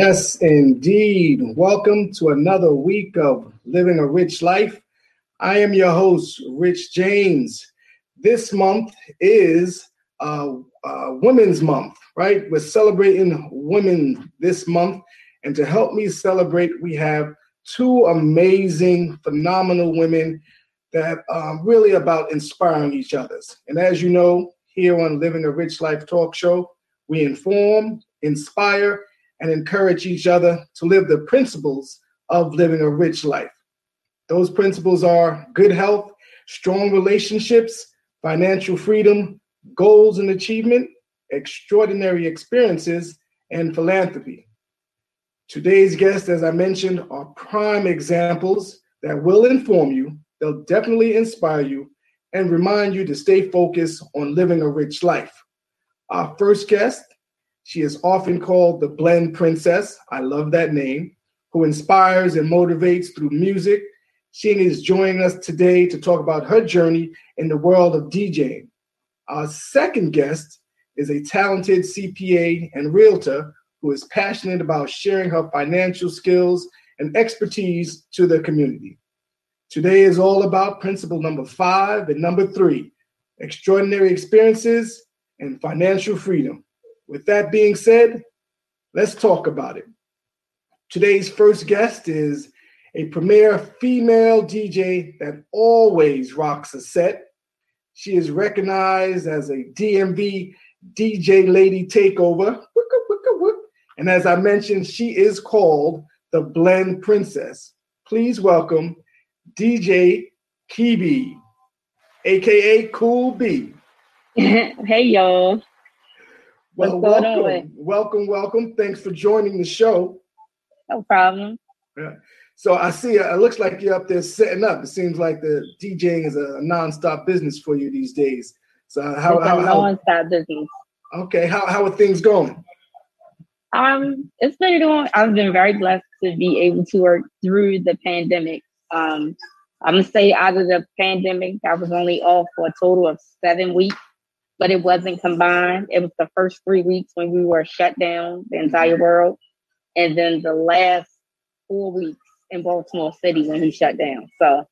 Yes, indeed. Welcome to another week of Living a Rich Life. I am your host, Rich James. This month is uh, uh, Women's Month, right? We're celebrating women this month. And to help me celebrate, we have two amazing, phenomenal women that are really about inspiring each other's. And as you know, here on Living a Rich Life talk show, we inform, inspire, and encourage each other to live the principles of living a rich life. Those principles are good health, strong relationships, financial freedom, goals and achievement, extraordinary experiences, and philanthropy. Today's guests, as I mentioned, are prime examples that will inform you, they'll definitely inspire you, and remind you to stay focused on living a rich life. Our first guest she is often called the Blend Princess. I love that name, who inspires and motivates through music. She is joining us today to talk about her journey in the world of DJing. Our second guest is a talented CPA and realtor who is passionate about sharing her financial skills and expertise to the community. Today is all about principle number five and number three extraordinary experiences and financial freedom. With that being said, let's talk about it. Today's first guest is a premier female DJ that always rocks a set. She is recognized as a DMV DJ Lady Takeover. And as I mentioned, she is called the Blend Princess. Please welcome DJ Kibi, aka Cool B. hey, y'all. Well, welcome, welcome, welcome. Thanks for joining the show. No problem. Yeah. So I see uh, it looks like you're up there setting up. It seems like the DJing is a nonstop business for you these days. So how, it's how, nonstop business. Okay, how how are things going? Um, it's been doing. I've been very blessed to be able to work through the pandemic. Um, I'm gonna say out of the pandemic, I was only off for a total of seven weeks but it wasn't combined. It was the first three weeks when we were shut down, the entire world, and then the last four weeks in Baltimore City when he shut down. So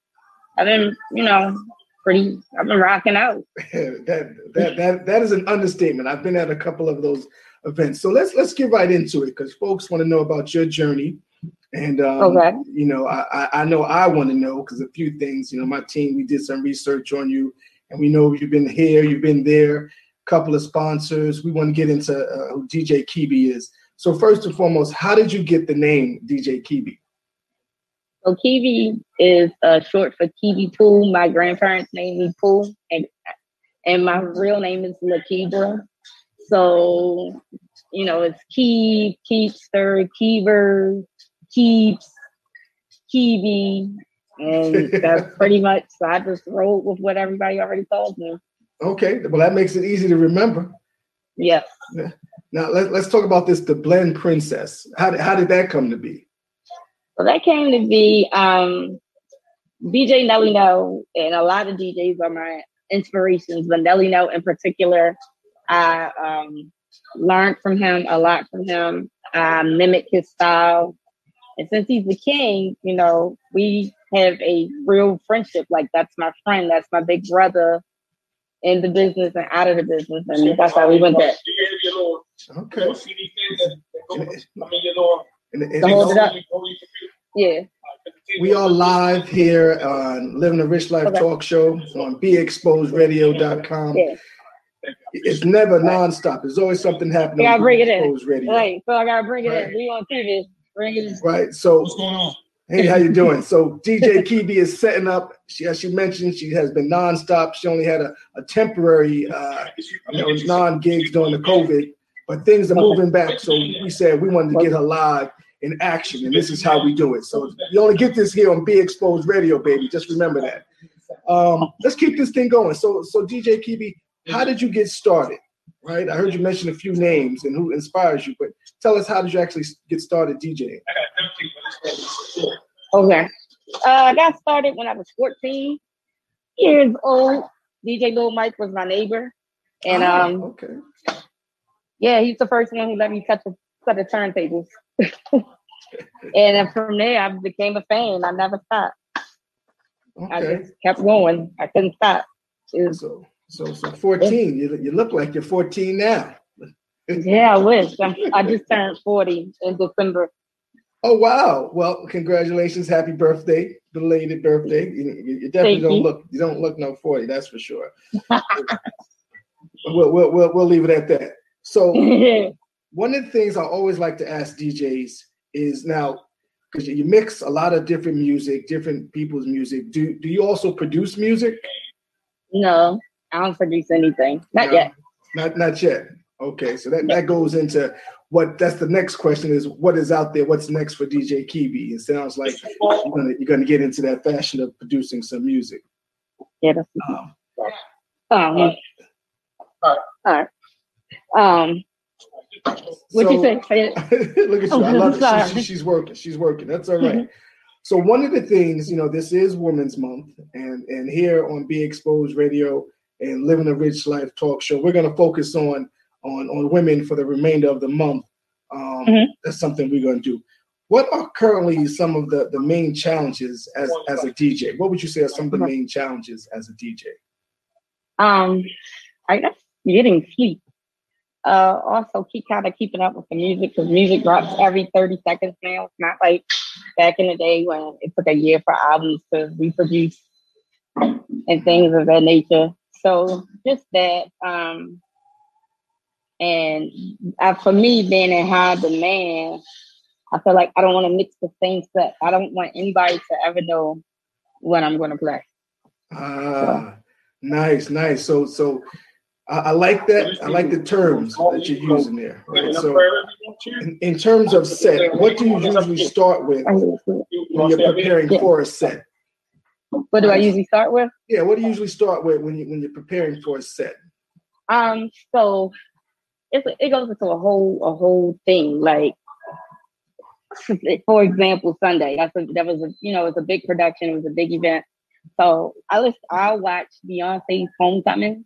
I've been, you know, pretty. I've been rocking out. that that that that is an understatement. I've been at a couple of those events. So let's let's get right into it because folks want to know about your journey. And um, okay. you know, I I know I want to know because a few things. You know, my team we did some research on you and we know you've been here, you've been there, a couple of sponsors. We want to get into uh, who DJ Kibi is. So first and foremost, how did you get the name DJ Kibi? So Kibi is uh, short for Kibi Pool. My grandparents named me Pool, and and my real name is Lakibra. So you know, it's Keep, Keepster, Keever, Keeps, Kibi, and that's pretty much so I just rolled with what everybody already told me. Okay, well that makes it easy to remember. Yes. Yeah. Now let, let's talk about this, the blend princess. How did, how did that come to be? Well, that came to be um, DJ Nelly No, and a lot of DJs are my inspirations, but Nelly No in particular, I um, learned from him a lot from him. I mimic his style. And since he's the king, you know, we have a real friendship. Like that's my friend, that's my big brother in the business and out of the business, and that's how we went there. Okay. hold it up. Yeah. We are live here on Living a Rich Life okay. Talk Show on BeExposedRadio.com. Yeah. It's never nonstop. There's always something happening. I gotta bring it in. Radio. Right. So I gotta bring it right. in. We on TV. Bring it in. Right. So what's going on? Hey, how you doing? So DJ Kibi is setting up. She, as she mentioned, she has been nonstop. She only had a, a temporary, uh, you know, non-gigs during the COVID, but things are moving back. So we said we wanted to get her live in action, and this is how we do it. So you only get this here on Be Exposed Radio, baby. Just remember that. Um, let's keep this thing going. So, so DJ Kibi, how did you get started? Right, I heard you mention a few names and who inspires you, but tell us how did you actually get started DJing? Okay. Uh, I got started when I was 14 years old. DJ Lil Mike was my neighbor, and oh, um, okay, yeah, he's the first one who let me touch a set of turntables. and from there, I became a fan. I never stopped. Okay. I just kept going. I couldn't stop. Was, so, so, so 14. You, you look like you're 14 now. Yeah, I wish. I'm, I just turned 40 in December. Oh wow! Well, congratulations, happy birthday, belated birthday. You, you definitely Thank don't you. look you don't look no forty, that's for sure. we'll, we'll, we'll we'll leave it at that. So one of the things I always like to ask DJs is now because you mix a lot of different music, different people's music. Do do you also produce music? No, I don't produce anything. Not no, yet. Not not yet. Okay, so that, that goes into what that's the next question is what is out there? What's next for DJ Kibi? It sounds like you're gonna, you're gonna get into that fashion of producing some music. Yeah. That's um, um, all right. All right. Um, what so, you say? look at you. I love it. She, she, she's working. She's working. That's all right. So one of the things, you know, this is Women's Month, and and here on Be Exposed Radio and Living a Rich Life Talk Show, we're going to focus on on on women for the remainder of the month. Um, mm-hmm. That's something we're going to do. What are currently some of the the main challenges as as a DJ? What would you say are some of the main challenges as a DJ? Um, I guess getting sleep. Uh, also keep kind of keeping up with the music because music drops every 30 seconds now. It's not like back in the day when it took a year for albums to reproduce and things of that nature. So just that. Um, and uh, for me, being in high demand, I feel like I don't want to mix the same set. I don't want anybody to ever know what I'm going to play. Ah, so. nice, nice. So, so I, I, like that. I like the terms that you're using there. Right? So, in, in, terms of set, what do you usually start with when you're preparing for a set? What do I usually start with? Yeah, what do you usually start with when you when you're preparing for a set? Um, so it's it goes into a whole a whole thing. Like for example, Sunday. That's a, that was a you know it's a big production. It was a big event. So I was I watch Beyonce's Homecoming,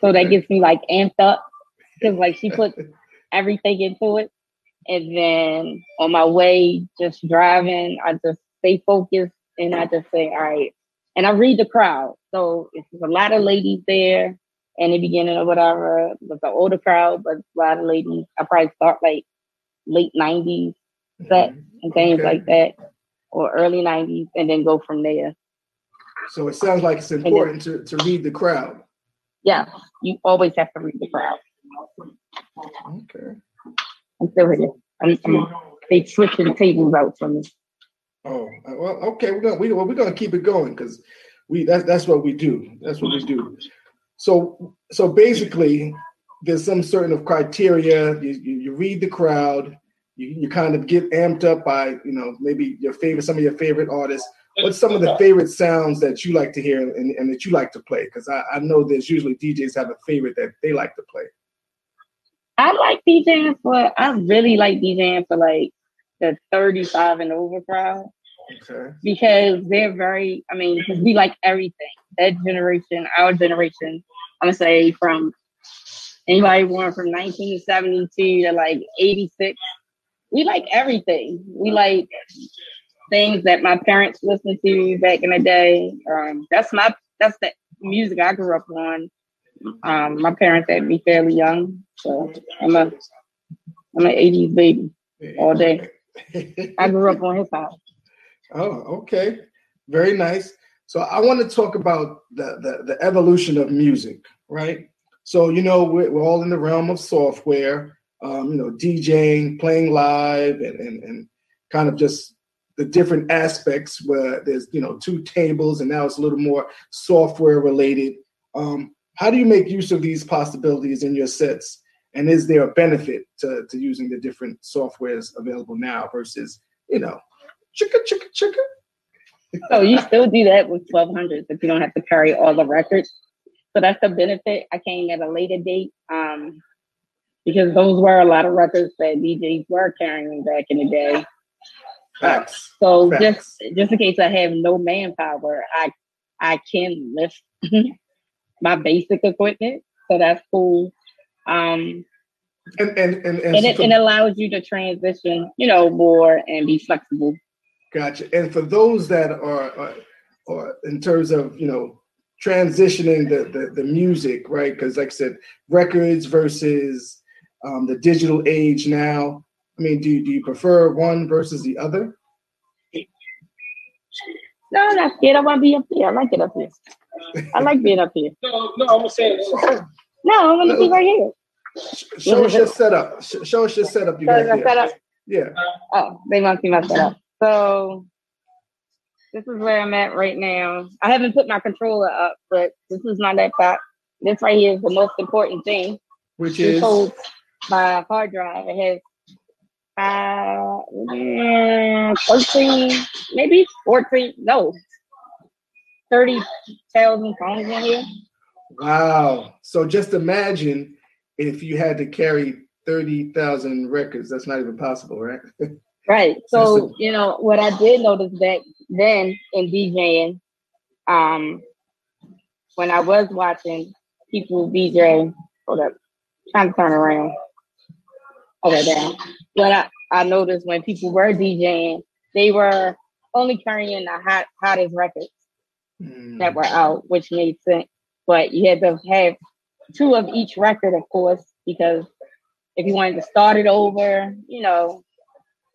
so that gets me like amped up because like she put everything into it. And then on my way, just driving, I just stay focused and I just say, all right. And I read the crowd. So it's a lot of ladies there in the beginning or whatever with the older crowd, but a lot of ladies. I probably start like late nineties set mm-hmm. and things okay. like that, or early nineties, and then go from there. So it sounds like it's important then, to, to read the crowd. Yeah, you always have to read the crowd. Okay. I'm still here. I'm, I'm, they switching the tables out for me. Oh well, okay. We're gonna we, well, we're gonna keep it going because we that's that's what we do. That's what we do. So so basically, there's some certain of criteria. You, you, you read the crowd. You, you kind of get amped up by you know maybe your favorite some of your favorite artists. What's some of the favorite sounds that you like to hear and, and that you like to play? Because I, I know there's usually DJs have a favorite that they like to play. I like DJing for I really like DJing for like the 35 and over crowd. Okay. Because they're very, I mean, because we like everything. That generation, our generation, I'm gonna say from anybody born from 1972 to like 86, we like everything. We like things that my parents listened to back in the day. Um, that's my that's the music I grew up on. Um, my parents had me fairly young, so I'm a I'm an 80s baby all day. I grew up on hip hop. Oh, okay. Very nice. So I want to talk about the, the, the evolution of music, right? So, you know, we're, we're all in the realm of software, um, you know, DJing, playing live, and, and, and kind of just the different aspects where there's, you know, two tables and now it's a little more software related. Um, how do you make use of these possibilities in your sets? And is there a benefit to, to using the different softwares available now versus, you know, chicka chicka chicka. so you still do that with 1200s if you don't have to carry all the records. So that's the benefit. I came at a later date um, because those were a lot of records that DJs were carrying back in the day. Facts. So Facts. just just in case I have no manpower, I I can lift my basic equipment. So that's cool. Um, and and and, and, and it, for, it allows you to transition, you know, more and be flexible. Gotcha. And for those that are, are, are in terms of you know transitioning the the, the music, right? Because like I said, records versus um, the digital age now. I mean, do do you prefer one versus the other? No, I'm not scared. I want to be up here. I like it up here. I like being up here. No, no, I'm saying. No, I'm gonna be right here. Show us your setup. Show us your setup. You So got the setup. Yeah. Oh, they want to see my setup. So this is where I'm at right now. I haven't put my controller up, but this is my laptop. This right here is the most important thing. Which is holds my hard drive. It has uh, mm, 13, maybe 14, no, 30,000 songs in here. wow. So just imagine if you had to carry thirty thousand records. That's not even possible, right? Right. So, you know, what I did notice back then in DJing, um, when I was watching people DJ, hold up, trying to turn around. Okay, down. What I, I noticed when people were DJing, they were only carrying the hot hottest records Hmm. that were out, which made sense. But you had to have two of each record, of course, because if you wanted to start it over, you know,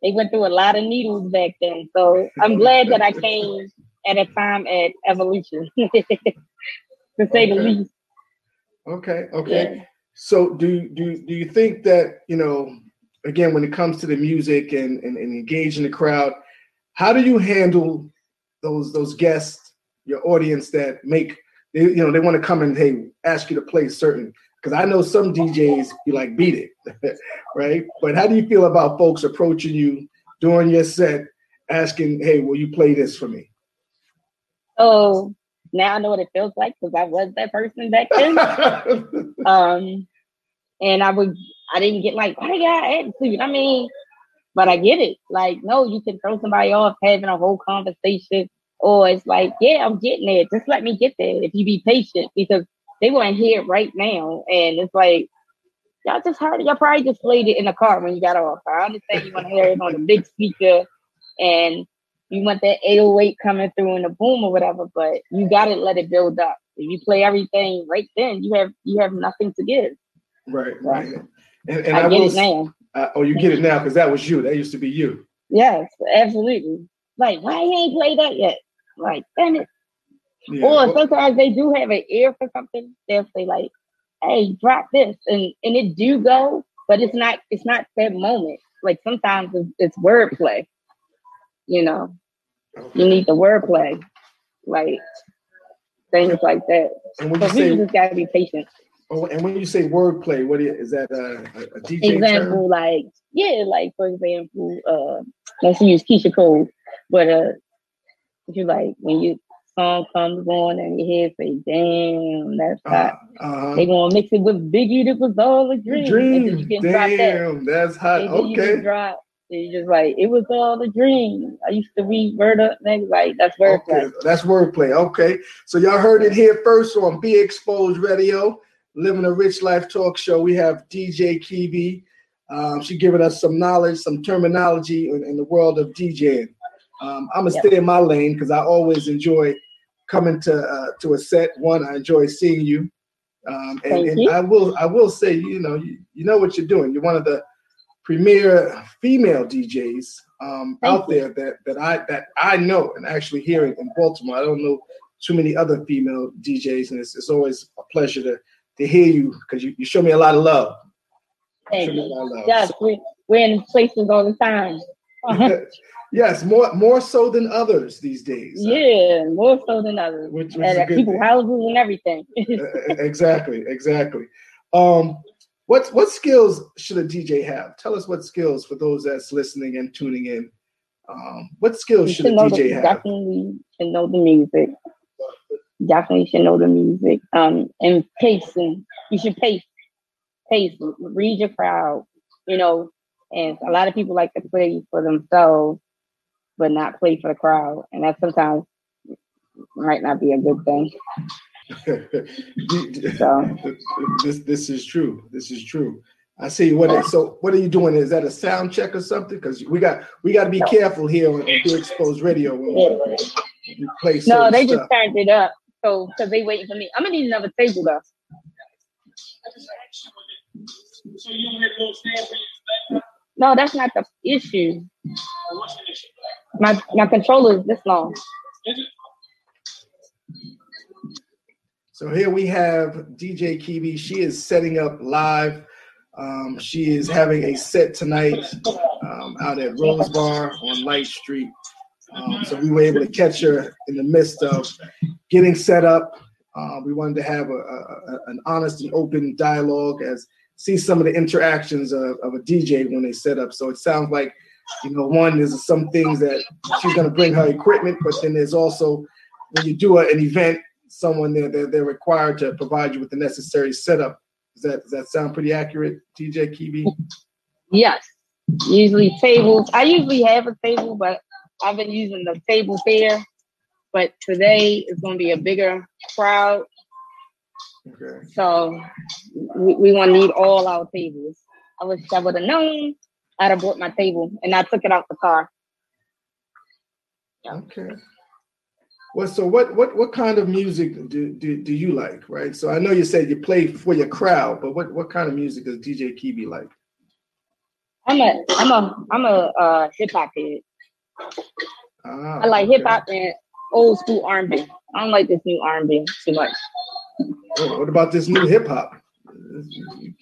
they went through a lot of needles back then. So I'm glad that I came at a time at Evolution, to say the least. Okay. Okay. Yeah. So do do do you think that you know again when it comes to the music and, and, and engaging the crowd, how do you handle those those guests, your audience that make they, you know they want to come and hey ask you to play certain because I know some DJs you like beat it, right? But how do you feel about folks approaching you during your set asking, hey, will you play this for me? Oh, now I know what it feels like because I was that person back then. um, and I would, I didn't get like, why you got attitude? I mean, but I get it. Like, no, you can throw somebody off having a whole conversation, or it's like, yeah, I'm getting there. Just let me get there if you be patient because they want to hear it right now. And it's like, y'all just heard it. Y'all probably just played it in the car when you got off. I understand you want to hear it on the big speaker and you want that 808 coming through in the boom or whatever, but you gotta let it build up. If you play everything right then, you have you have nothing to give. right, right. And, and I, I, get it now. Uh, oh, you get it now because that was you. That used to be you. Yes, absolutely. Like, why you ain't played that yet? Like, damn it. Yeah. Or sometimes they do have an ear for something. They'll say like, "Hey, drop this," and and it do go, but it's not it's not that moment. Like sometimes it's, it's wordplay. You know, you need the wordplay, like things like that. And when So you say just gotta be patient. Oh, and when you say wordplay, what is, is that a, a, DJ Example, term? like yeah, like for example, uh, let's use Keyshia Cole, but uh, if you like when your song comes on and you hear say, "Damn, that's Uh, hot," uh, they gonna mix it with Biggie. That was all a dream. And then you dream. drop that. Damn, that's hot. And then you can Okay. drop. You just like it was all a dream. I used to read word up like that's wordplay. Okay, that's wordplay. Okay, so y'all heard it here first on Be Exposed Radio, Living a Rich Life Talk Show. We have DJ Kibi. Um, she giving us some knowledge, some terminology in, in the world of DJing. Um, I'm gonna Yep. stay in my lane because I always enjoy coming to uh, to a set. One, I enjoy seeing you, um, and, you. I will I will say, you know, you, you know what you're doing. You're one of the premier female DJs um, out there that that I that I know and actually hearing in Baltimore. I don't know too many other female DJs, and it's, it's always a pleasure to to hear you because you, you show me a lot of love. Thank Show me a you. lot of love. Yes, we, we're in places all the time. yes, more more so than others these days. yeah, more so than others. which, which And is a at good people thing. houses and everything. Uh, exactly, exactly. Um, what what skills should a DJ have? Tell us what skills for those that's listening and tuning in. Um, what skills you should a should know DJ the, have? definitely should know the music. Definitely should know the music. Um, and pacing. You should pace, pace. Read your crowd. You know, and a lot of people like to play for themselves. But not play for the crowd, and that sometimes might not be a good thing. so this this is true. This is true. I see. What so? What are you doing? Is that a sound check or something? Because we got we got to be careful here on Pure Exposed Radio when we, play. No, they stuff. just turned it up. So because they waiting for me. I'm gonna need another table though. No, that's not the issue. My my controller is this long. So here we have DJ Kibi. She is setting up live um, she is having a set tonight um, out at Rose Bar on Light Street. Um, so we were able to catch her in the midst of getting set up. Uh, we wanted to have a, a, an honest and open dialogue as see some of the interactions of, of, a DJ when they set up. So it sounds like, you know, one, is some things that she's going to bring her equipment, but then there's also when you do an event, someone there they're, they're required to provide you with the necessary setup does that does that sound pretty accurate, DJ Kibi? Yes. Usually tables. I usually have a table, but I've been using the table fair. But today is going to be a bigger crowd. Okay. So we, we want to need all our tables. I wish I would have known. I'd have brought my table and I took it out the car. Yeah. Okay. Well, so what what what kind of music do, do do you like, right? So I know you said you play for your crowd, but what what kind of music does DJ Kibi like? I'm a I'm a I'm a uh, hip hop head. Ah, I like okay. hip hop and old school R and B. I don't like this new R and B too much. Oh, what about this new hip hop?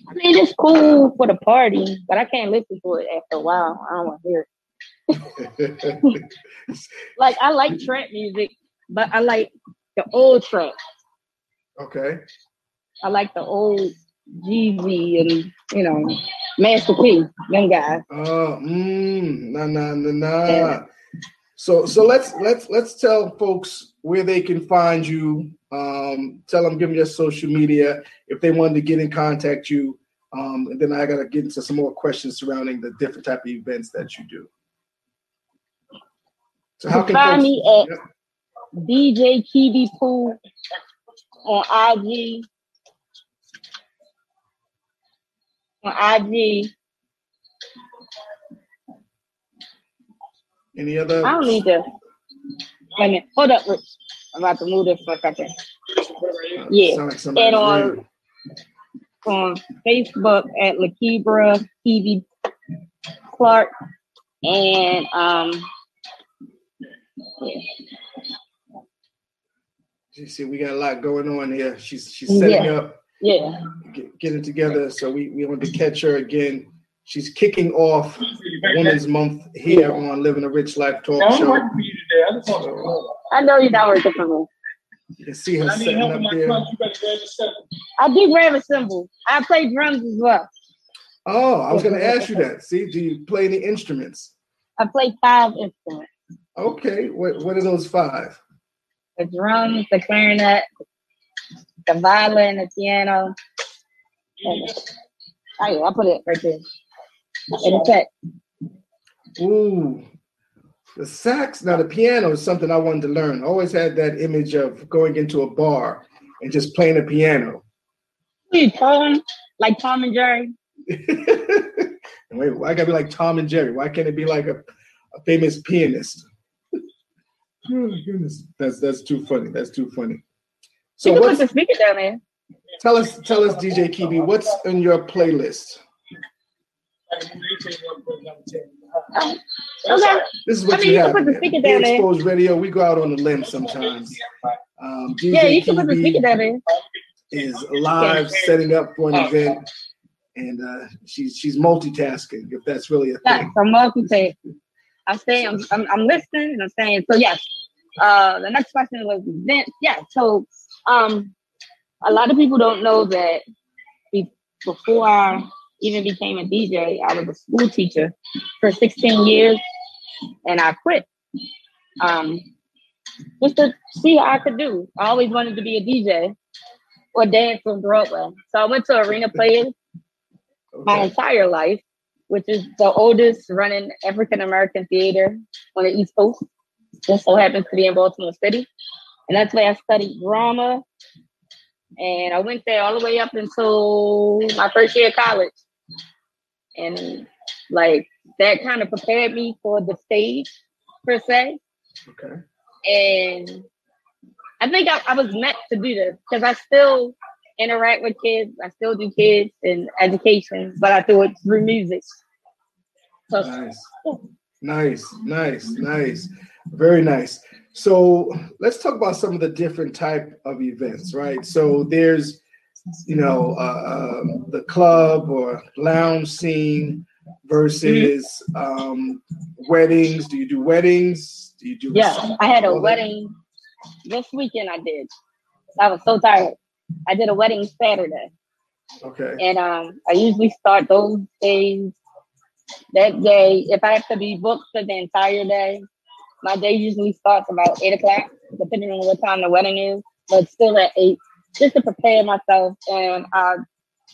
I mean, it's cool for the party, but I can't listen to it after a while. I don't want to hear it. like I like trap music, but I like the old trap. Okay. I like the old Jeezy and you know Master P, them guys. Oh, mm, nah, nah, nah, nah. Yeah. So, so let's let's let's tell folks where they can find you. Um, tell them, give me your social media if they wanted to get in contact you. Um, and then I gotta get into some more questions surrounding the different type of events that you do. So how can find folks, me at. DJ Kibi Pool on IG. On IG. Any other? I don't need to. Wait a minute. Hold up, Rich. I'm about to move this for a second. Uh, yeah. Like and on, on Facebook at Lakibra TV Clark. And um yeah. You see, we got a lot going on here. She's she's setting yeah. up, yeah, get, getting together. So we we want to catch her again. She's kicking off Women's Month here on Living a Rich Life Talk Show. So, I know you're not working for me. You can see her setting up there. I do grab a cymbal. I play drums as well. Oh, I was going to ask you that. See, do you play any instruments? I play five instruments. Okay, what what are those five? the drums, the clarinet, the violin, the piano. And, oh yeah, I'll put it right there. In the set. Ooh. The sax, now the piano is something I wanted to learn. I always had that image of going into a bar and just playing a piano. You Tom, like Tom and Jerry. Wait, why gotta be like Tom and Jerry? Why can't it be like a, a famous pianist? Oh my goodness, that's that's too funny. That's too funny. So you can put the speaker down there. Tell us, tell us, DJ Kibi, what's in your playlist? Oh, okay. This is what I mean, you, you have. Put the speaker down there. Exposed radio. We go out on the limb sometimes. Um, yeah, you can put the speaker down there. Is live setting up for an event, and uh, she's she's multitasking. If that's really a thing. I'm multitasking. I'm saying I'm, I'm, I'm listening and I'm saying so. Yes, uh, the next question was Vince. Yeah. So um, a lot of people don't know that before even became a DJ, I was a school teacher for 16 years and I quit. Um, just to see how I could do. I always wanted to be a DJ or dance on Broadway. So I went to Arena Players okay. my entire life. which is the oldest running African American theater on the East Coast. Just so happens to be in Baltimore City. And that's where I studied drama. And I went there all the way up until my first year of college. And like that kind of prepared me for the stage per se. Okay. And I think I, I was meant to do this because I still interact with kids. I still do kids and education, but I do it through music. So, nice. Nice, nice, nice. Very nice. So let's talk about some of the different type of events, right? So there's, you know, uh, um, the club or lounge scene versus um, weddings. Do you do weddings? Do you do? Yeah, I had a wedding this weekend. I did. I was so tired. I did a wedding Saturday. Okay. And um, I usually start those days that day. If I have to be booked for the entire day, my day usually starts about eight o'clock, depending on what time the wedding is, but still at eight, just to prepare myself. And I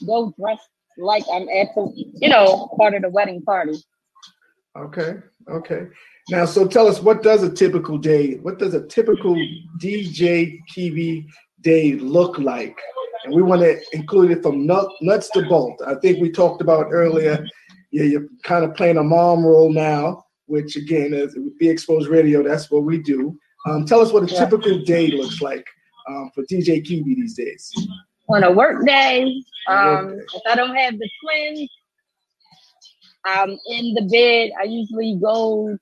go dressed like I'm at the, you know, part of the wedding party. Okay. Okay. Now, so tell us, what does a typical day, what does a typical DJ TV day look like? And we want to include it from nut, nuts to bolt. I think we talked about earlier, yeah, you're kind of playing a mom role now which again is Be Exposed Radio. That's what we do. Um, tell us what a yeah. typical day looks like um, for DJ Kibi these days. On a work day, um, work day. if I don't have the twins, I'm in the bed. I usually go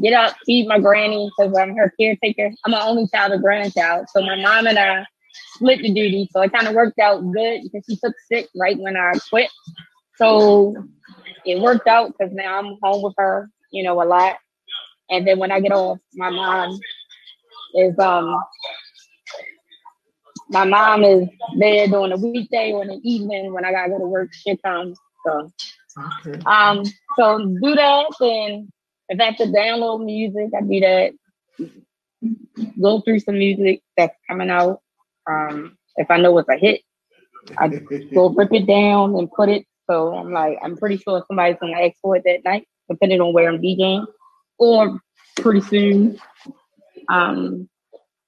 get up, feed my granny because I'm her caretaker. I'm an only child, a grandchild. So my mom and I split the duty. So it kind of worked out good because she took sick right when I quit. So it worked out because now I'm home with her you know, a lot. And then when I get off, my mom is um my mom is there during the weekday or in the evening when I gotta go to work. She comes. So okay. um so do that and if I have to download music, I do that. Go through some music that's coming out. Um if I know it's a hit, I go rip it down and put it. So I'm like, I'm pretty sure somebody's gonna ask for it that night depending on where I'm DJing, or pretty soon. Um,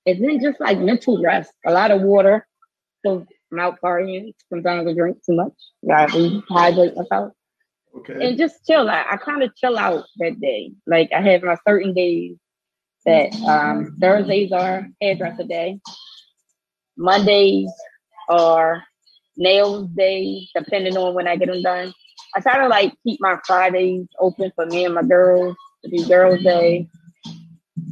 and then just like mental rest, a lot of water. So I'm out partying. Sometimes I drink too much. Gotta hydrate myself. Okay. And just chill. I, I kind of chill out that day. Like I have my certain days that um, Thursdays are hairdresser day. Mondays are nails day, depending on when I get them done. I try to like keep my Fridays open for me and my girls to be girls' day,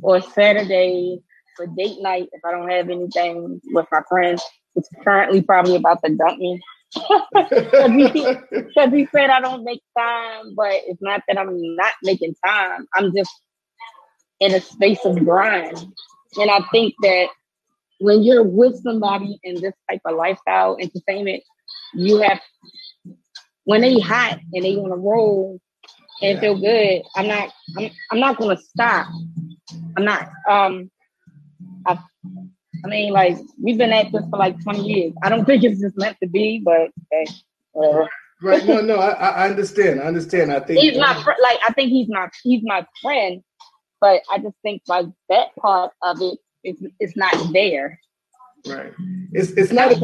or Saturday for date night if I don't have anything with my friends. It's currently probably about to dump me because he, said I don't make time, but it's not that I'm not making time. I'm just in a space of grind, and I think that when you're with somebody in this type of lifestyle entertainment, you have when they hot and they want to roll and yeah. feel good, I'm not I'm I'm not gonna stop. I'm not um I I mean like we've been at this for like 20 years. I don't think it's just meant to be, but. Uh, right. No, no, I, I understand. I understand. I think he's my fr- like I think he's my he's my friend, but I just think like that part of it is it's not there. Right. It's it's not a,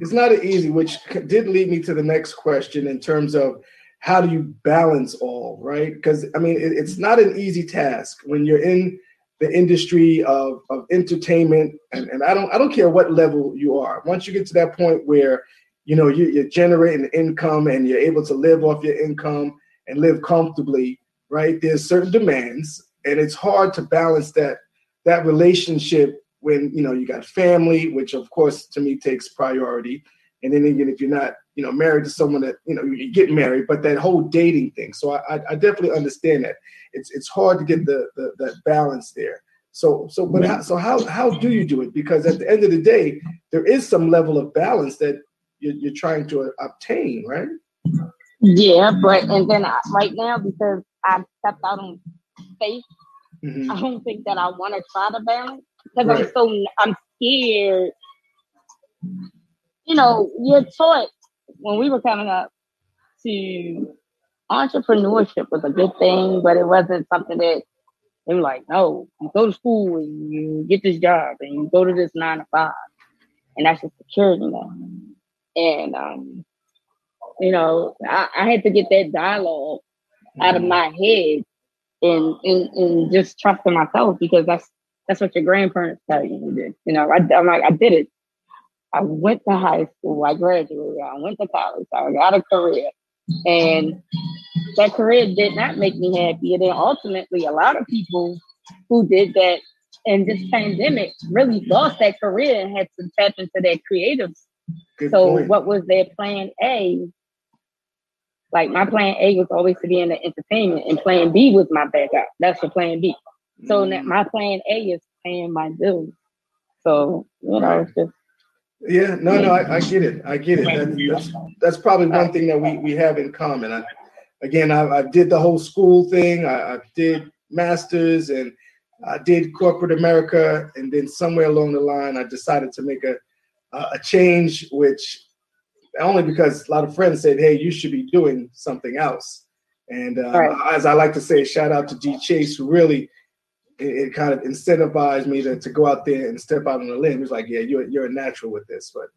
it's not an easy, which did lead me to the next question in terms of how do you balance all right? Because I mean, it, it's not an easy task when you're in the industry of, of entertainment, and, and I don't I don't care what level you are. Once you get to that point where you know you, you're generating income and you're able to live off your income and live comfortably, right? There's certain demands, and it's hard to balance that that relationship when you know you got family, which of course to me takes priority, and then even if you're not you know married to someone that you know you get married, but that whole dating thing. So I, I definitely understand that it's it's hard to get the, the that balance there. So so but how, so how how do you do it? Because at the end of the day, there is some level of balance that you're, you're trying to obtain, right? Yeah, but and then I, right now because I've stepped out on faith, mm-hmm. I don't think that I want to try to balance because right. I'm so I'm scared. You know, you're taught when we were coming up to entrepreneurship was a good thing, but it wasn't something that they were like, no, you go to school and you get this job and you go to this nine to five, and that's just security now. And um, you know, I, I had to get that dialogue out of my head and, and and just trusting myself because that's that's what your grandparents tell you to do. You know, I, I'm like, I did it. I went to high school. I graduated. I went to college. I got a career. And that career did not make me happy. And then ultimately, a lot of people who did that in this pandemic really lost that career and had to tap into their creatives. Good so, point. what was their plan A? Like, my plan A was always to be in the entertainment, and plan B was my backup. That's the plan B. So, mm. my plan A is paying my bills. So, you know, it's just yeah, no, no, I, I get it. I get it. That, that's, that's probably one thing that we, we have in common. I, again, I, I did the whole school thing. I, I did masters and I did corporate America, and then somewhere along the line, I decided to make a a change, which only because a lot of friends said, "Hey, you should be doing something else." And uh, right. as I like to say, shout out to D Chase, who really it, it, kind of incentivized me to, to go out there and step out on a limb. He's like, yeah, you're you're a natural with this. But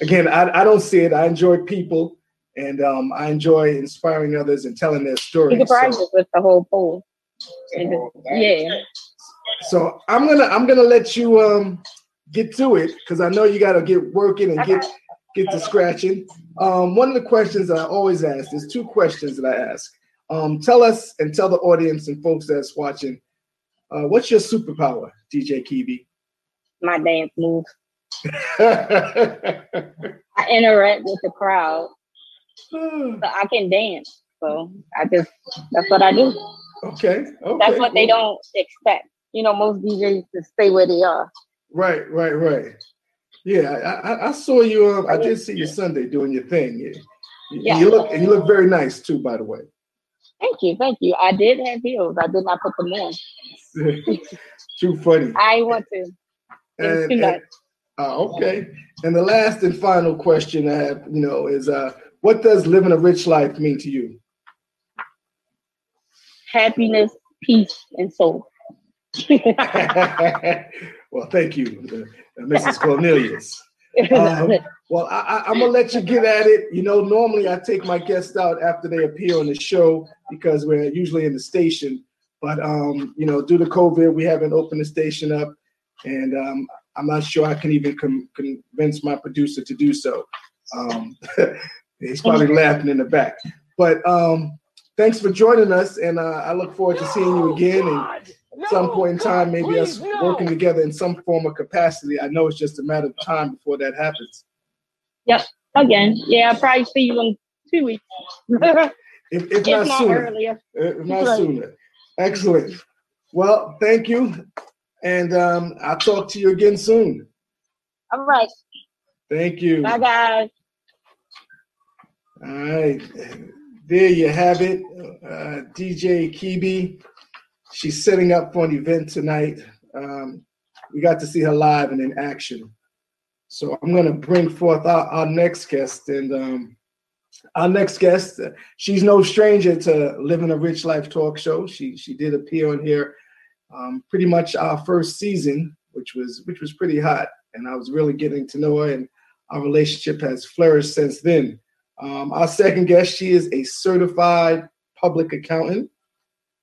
again, I, I don't see it. I enjoy people and um, I enjoy inspiring others and telling their stories. You can so, with the whole pool. yeah. So I'm gonna I'm gonna let you um get to it because I know you got to get working and get get to scratching. Um, one of the questions that I always ask, is two questions that I ask. Um, tell us and tell the audience and folks that's watching uh, what's your superpower, DJ Kibi? My dance moves. I interact with the crowd, so I can dance. So I just that's what I do. Okay. okay. That's what they don't expect. You know, most DJs just stay where they are. Right, right, right. Yeah, I, I saw you. Um, I did see you Sunday doing your thing. Yeah. yeah. You look and you look very nice too, by the way. Thank you, thank you. I did have heels. I did not put them on. Too funny. I want to. And, too much. Uh, okay. And the last and final question I have, you know, is uh, what does living a rich life mean to you? Happiness, peace, and soul. well, thank you, uh, Mrs. Cornelius. Um, well, I, am gonna let you get at it. You know, normally I take my guests out after they appear on the show because we're usually in the station. But um, you know, due to COVID, we haven't opened the station up, and um, I'm not sure I can even com- convince my producer to do so. Um, he's probably laughing in the back. But um, thanks for joining us, and uh, I look forward to seeing you again. And at some point in time, maybe us working together in some form of capacity. I know it's just a matter of time before that happens. Yep. Again, yeah, I'll probably see you in two weeks. if, if, if, not, not sooner. Earlier. If not right. sooner. Excellent. Well, thank you. And um, I'll talk to you again soon. All right. Thank you. Bye, guys. All right. There you have it. Uh, DJ Kibi. She's setting up for an event tonight. Um, we got to see her live and in action. So I'm going to bring forth our, our next guest. And um, our next guest, she's no stranger to living a rich life talk show. She she did appear on here um, pretty much our first season, which was which was pretty hot, and I was really getting to know her, and our relationship has flourished since then. Um, our second guest, she is a certified public accountant,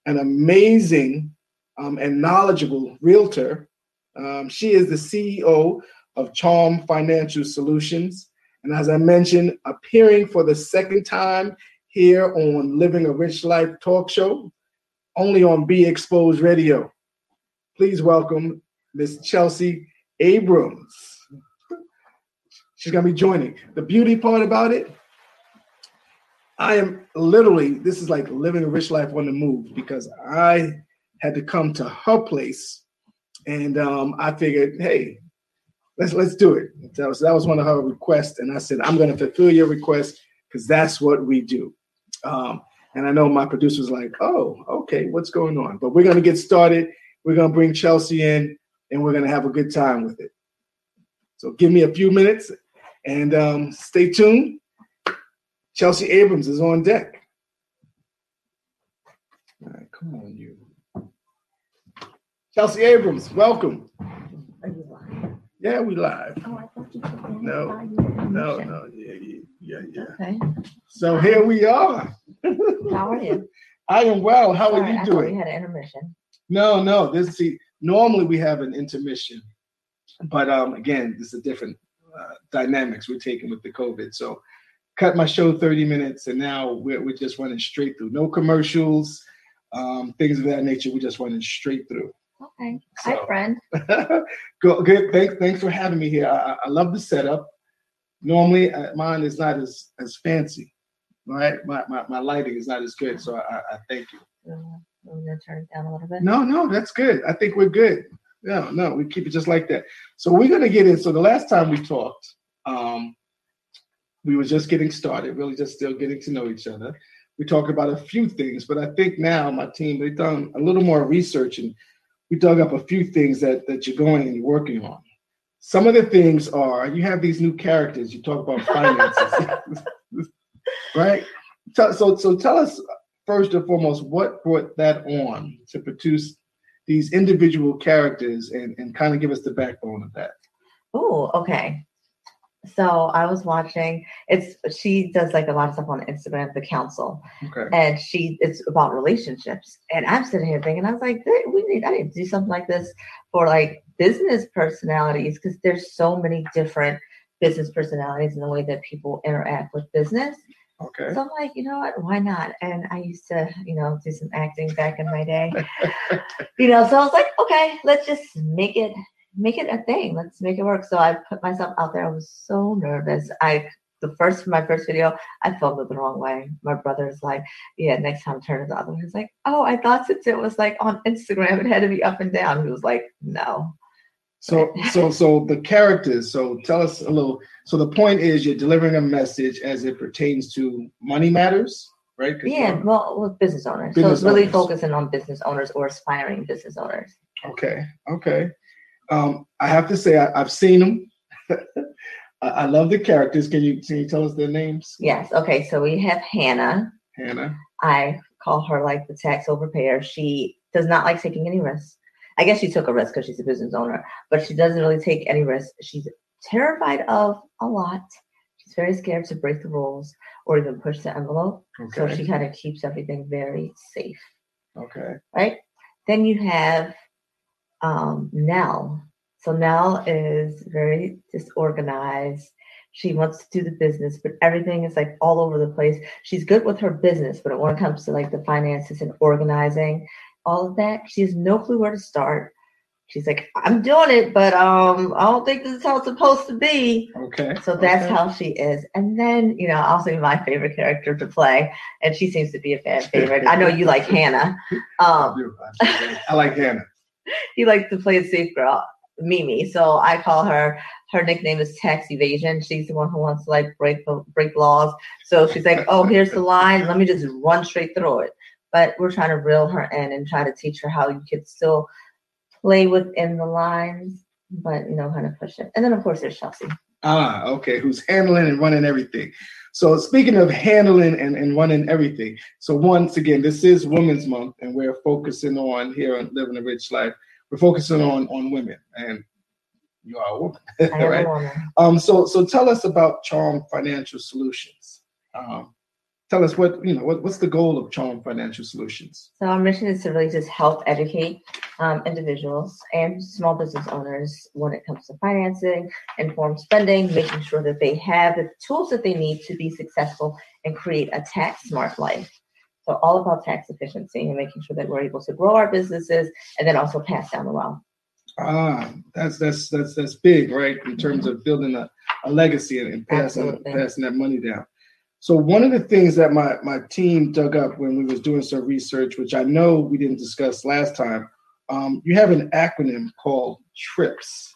an amazing um, and knowledgeable realtor. Um, she is the CEO of Charm Financial Solutions. And as I mentioned, appearing for the second time here on Living a Rich Life talk show, only on Be Exposed Radio. Please welcome Miss Chelsea Abrams. She's going to be joining. The beauty part about it, I am literally, this is like living a rich life on the move because I had to come to her place and um, I figured, hey, let's let's do it. That was that was one of her requests, and I said I'm going to fulfill your request because that's what we do. Um, and I know my producer's like, oh, okay, what's going on? But we're going to get started. We're going to bring Chelsea in, and we're going to have a good time with it. So give me a few minutes, and um, stay tuned. Chelsea Abrams is on deck. All right, come on, you. Chelsea Abrams, welcome. Are you live? Yeah, we live. Oh, I thought you put No, No, no, yeah, yeah, yeah, yeah. Okay. So here we are. How are you? I am well. How are Sorry, you I thought we doing? had an intermission. No, no. This see, normally we have an intermission, but um, again, this is different uh, dynamics we're taking with the COVID. So, cut my show thirty minutes, and now we're we're just running straight through. No commercials, um, things of that nature. We're just running straight through. Okay. So- Hi, friend. Go, good. Thanks, thanks for having me here. I, I- love the setup. Normally, uh, mine is not as as fancy, right? My my, my lighting is not as good, so I, I, thank you. I'm gonna turn it down a little bit. No, no, that's good. I think we're good. No, no, we keep it just like that. So we're gonna get in. So the last time we talked, um, we were just getting started, really just still getting to know each other. We talked about a few things, but I think now my team they've done a little more research and we dug up a few things that that you're going and you're working on. Some of the things are you have these new characters. You talk about finances, right? So, so, so tell us first and foremost what brought that on to produce these individual characters and, and kind of give us the backbone of that. Oh, okay. So I was watching. It's she does like a lot of stuff on Instagram, the council, Okay. and she it's about relationships. And I'm sitting here thinking, I was like, we need I need to do something like this for like business personalities because there's so many different business personalities in the way that people interact with business. Okay. So I'm like, you know what? Why not? And I used to, you know, do some acting back in my day. you know, so I was like, okay, let's just make it make it a thing. Let's make it work. So I put myself out there. I was so nervous. I the first my first video, I filmed it the wrong way. My brother's like, yeah, next time turn it the other way. He's like, oh, I thought since it was like on Instagram, it had to be up and down. He was like, no. So, so, so the characters. So, tell us a little. So, the point is, you're delivering a message as it pertains to money matters, Right? Yeah, well, with business owners. Business so it's really owners. focusing on business owners or aspiring business owners. Okay. Okay. Um, I have to say, I, I've seen them. I, I love the characters. Can you can you tell us their names? Yes. Okay. So we have Hannah. Hannah. I call her like the tax overpayer. She does not like taking any risks. I guess she took a risk because she's a business owner, but she doesn't really take any risks. She's terrified of a lot. She's very scared to break the rules or even push the envelope. So she kind of keeps everything very safe, Okay. right? Then you have um, Nell. So Nell is very disorganized. She wants to do the business, but everything is like all over the place. She's good with her business, but when it comes to like the finances and organizing, all of that, she has no clue where to start. She's like, I'm doing it, but um, I don't think this is how it's supposed to be. Okay. So that's okay. how she is. And then, you know, also my favorite character to play, and she seems to be a fan favorite. I know you like Hannah. Um, do. Absolutely. I like Hannah. he likes to play a safe girl, Mimi. So I call her. Her nickname is tax evasion. She's the one who wants to like break break laws. So she's like, "Oh, here's the line. Let me just run straight through it." But we're trying to reel her in and try to teach her how you could still play within the lines, but you know, how to push it. And then of course there's Chelsea. Ah, okay. Who's handling and running everything? So speaking of handling and, and running everything, so once again, this is Women's Month, and we're focusing on here on Living a Rich Life. We're focusing on on women, and you are a woman, right? a woman. Um, so so tell us about Charm Financial Solutions. Um, tell us what you know. What, what's the goal of Charm Financial Solutions? So our mission is to really just help educate um, individuals and small business owners when it comes to financing, informed spending, making sure that they have the tools that they need to be successful and create a tax smart life. So all about tax efficiency and making sure that we're able to grow our businesses and then also pass down the wealth. Ah, that's that's that's that's big, right? In terms of building a, a legacy and, and passing Absolutely. passing that money down. So one of the things that my my team dug up when we was doing some research, which I know we didn't discuss last time, um, you have an acronym called TRIPS.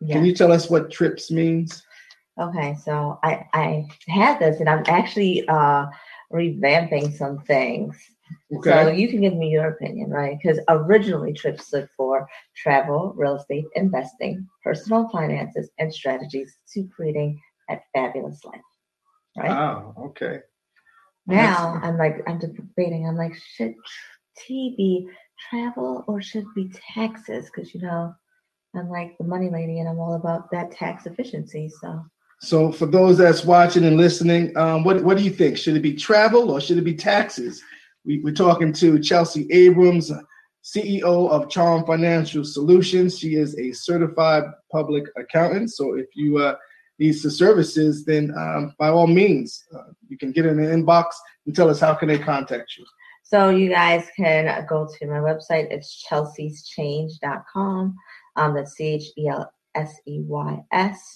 Yeah. Can you tell us what TRIPS means? Okay, so I I had this and I'm actually uh revamping some things. Okay. So you can give me your opinion, right? Because originally trips stood for travel, real estate, investing, personal finances, and strategies to creating a fabulous life. Right? Ah, okay. Now I'm like I'm debating. I'm like, should T be travel or should be taxes? Because you know, I'm like the money lady, and I'm all about that tax efficiency. So. So for those that's watching and listening, um, what what do you think? Should it be travel or should it be taxes? We, we're talking to Chelsea Abrams, CEO of Charm Financial Solutions. She is a certified public accountant. So if you uh, some services, then um, by all means, uh, you can get in the inbox and tell us how can they contact you. So you guys can go to my website. It's chelsea'schange.com. Um, that's C-H-E-L-S-E-Y-S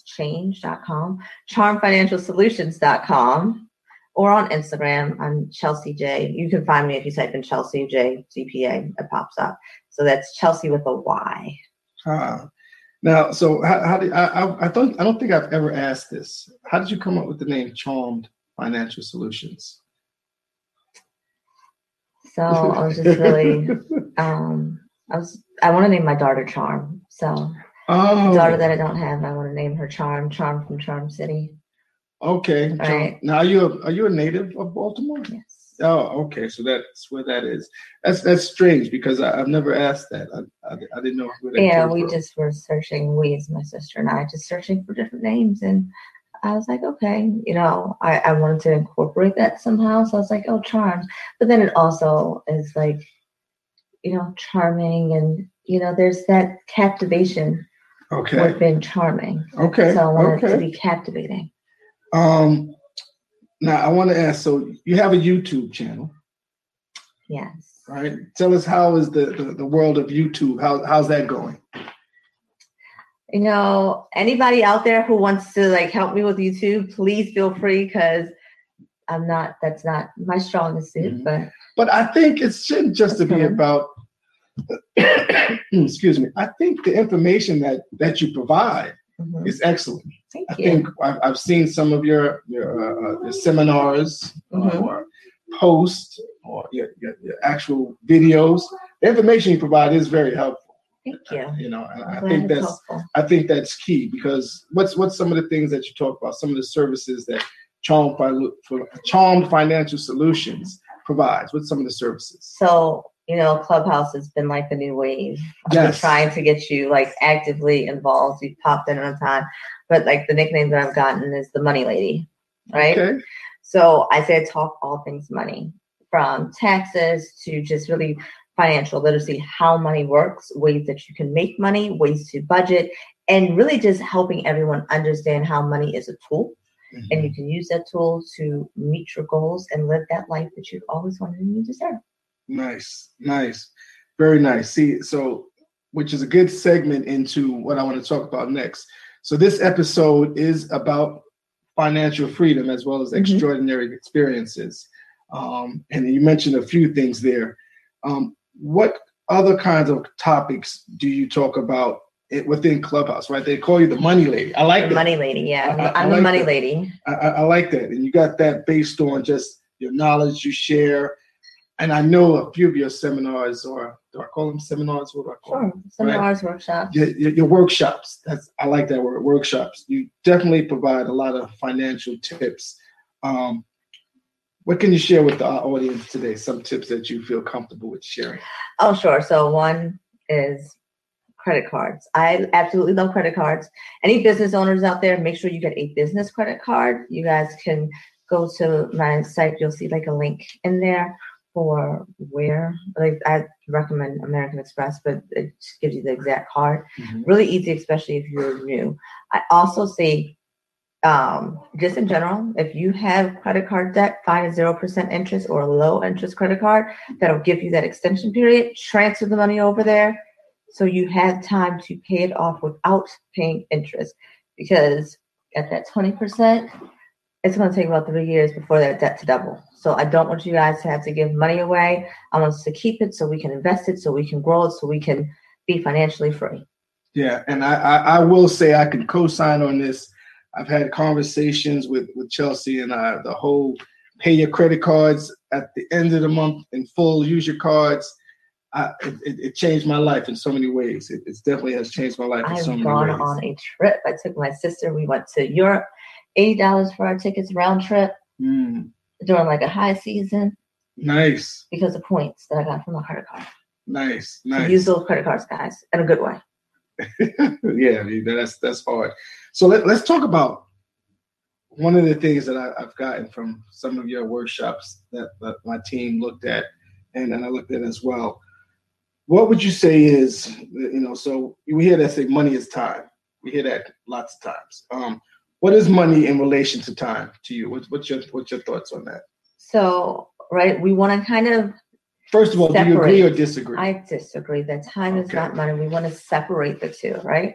change.com, charmfinancialsolutions.com, or on Instagram. I'm Chelsea J. You can find me if you type in Chelsea J CPA, it pops up. So that's Chelsea with a Y. Uh, now, so how, how did I, I, I don't I don't think I've ever asked this. How did you come up with the name Charmed Financial Solutions? So I was just really, um, I was, I want to name my daughter Charm. So oh, daughter that I don't have, I want to name her Charm. Charm from Charm City. Okay. Right. Now, are you a, are you a native of Baltimore? Yes. Oh, okay. So that's where that is. That's that's strange because I, have never asked that. I, I, I didn't know where that Yeah, we from. just were searching. We, as my sister and I, just searching for different names, and I was like, okay, you know, I, I wanted to incorporate that somehow. So I was like, oh, charms. But then it also is like, you know, charming, and you know, there's that captivation okay. with being charming. Okay. So I want it to be captivating. Um. Now I want to ask. So you have a YouTube channel, Yes. right? Tell us how is the the, the world of YouTube? How how's that going? you know anybody out there who wants to like help me with youtube please feel free because i'm not that's not my strongest suit Mhm. but But I think it shouldn't just to be about. excuse me. I think the information that that you provide mhm. is excellent. thank I you think I've, I've seen some of your your, uh, uh, your seminars Mhm. or posts or your, your, your actual videos. The information you provide is very helpful. thank you You know, and I glad think that's helpful. I think that's key because what's what's some of the things that you talk about? Some of the services that Charmed, Charmed Financial Solutions provides. What's some of the services? so you know clubhouse has been like the new wave. I've been trying to get you like actively involved. You popped in on time. But like the nickname that i've gotten is the money lady right? Okay. So I say I talk all things money, from taxes to just really financial literacy, how money works, ways that you can make money, ways to budget, and really just helping everyone understand how money is a tool. And mm-hmm. you can use that tool to meet your goals and live that life that you've always wanted and you deserve. Nice, nice, very nice. See, so which is a good segment into what I want to talk about next. So this episode is about financial freedom as well as Mhm. extraordinary experiences. Um, and you mentioned a few things there. Um, what other kinds of topics do you talk about it, within Clubhouse? Right, they call you the money lady. I like The that. money lady, yeah. I- I I'm the like money that. lady. I, I I like that, and you got that based on just your knowledge you share. And I know a few of your seminars, or do I call them seminars? What do I call them? Sure. Seminars, workshops. Your, your, your workshops. That's I like that word. Workshops. You definitely provide a lot of financial tips. Um, what can you share with our audience today? Some tips that you feel comfortable with sharing. Oh, sure. So one is credit cards. I absolutely love credit cards. Any business owners out there, make sure you get a business credit card. You guys can go to my site. You'll see like a link in there for where. Like I recommend American Express, but it just gives you the exact card. Really easy, especially if you're new. I also say um, just in general, if you have credit card debt, find a zero percent interest or a low interest credit card that'll give you that extension period. Transfer the money over there so you have time to pay it off without paying interest. Because at that twenty percent, it's going to take about three years before that debt to double. So I don't want you guys to have to give money away. I want us to keep it so we can invest it, so we can grow it, so we can be financially free. Yeah, and I, I, I will say I can co-sign on this. I've had conversations with with Chelsea and I. The whole pay your credit cards at the end of the month in full. Use your cards. I, it, it, changed my life in so many ways. It, it definitely has changed my life in I've so many gone ways. on a trip. I took my sister. We went to Europe. Eighty dollars for our tickets round trip. Mm, during like a high season Nice, because of points that I got from a credit card. nice, So nice. Use those credit cards, guys, in a good way. yeah, I mean, that's that's hard. So let, let's talk about one of the things that I, I've gotten from some of your workshops that, that my team looked at, and, and I looked at as well. What would you say is, you know, so we hear that say money is time. We hear that lots of times. Um, what is money in relation to time to you? What's, what's your what's your thoughts on that? So, right, we want to kind of First of all, do you agree or disagree? I disagree that time is not money. We want to separate the two, right?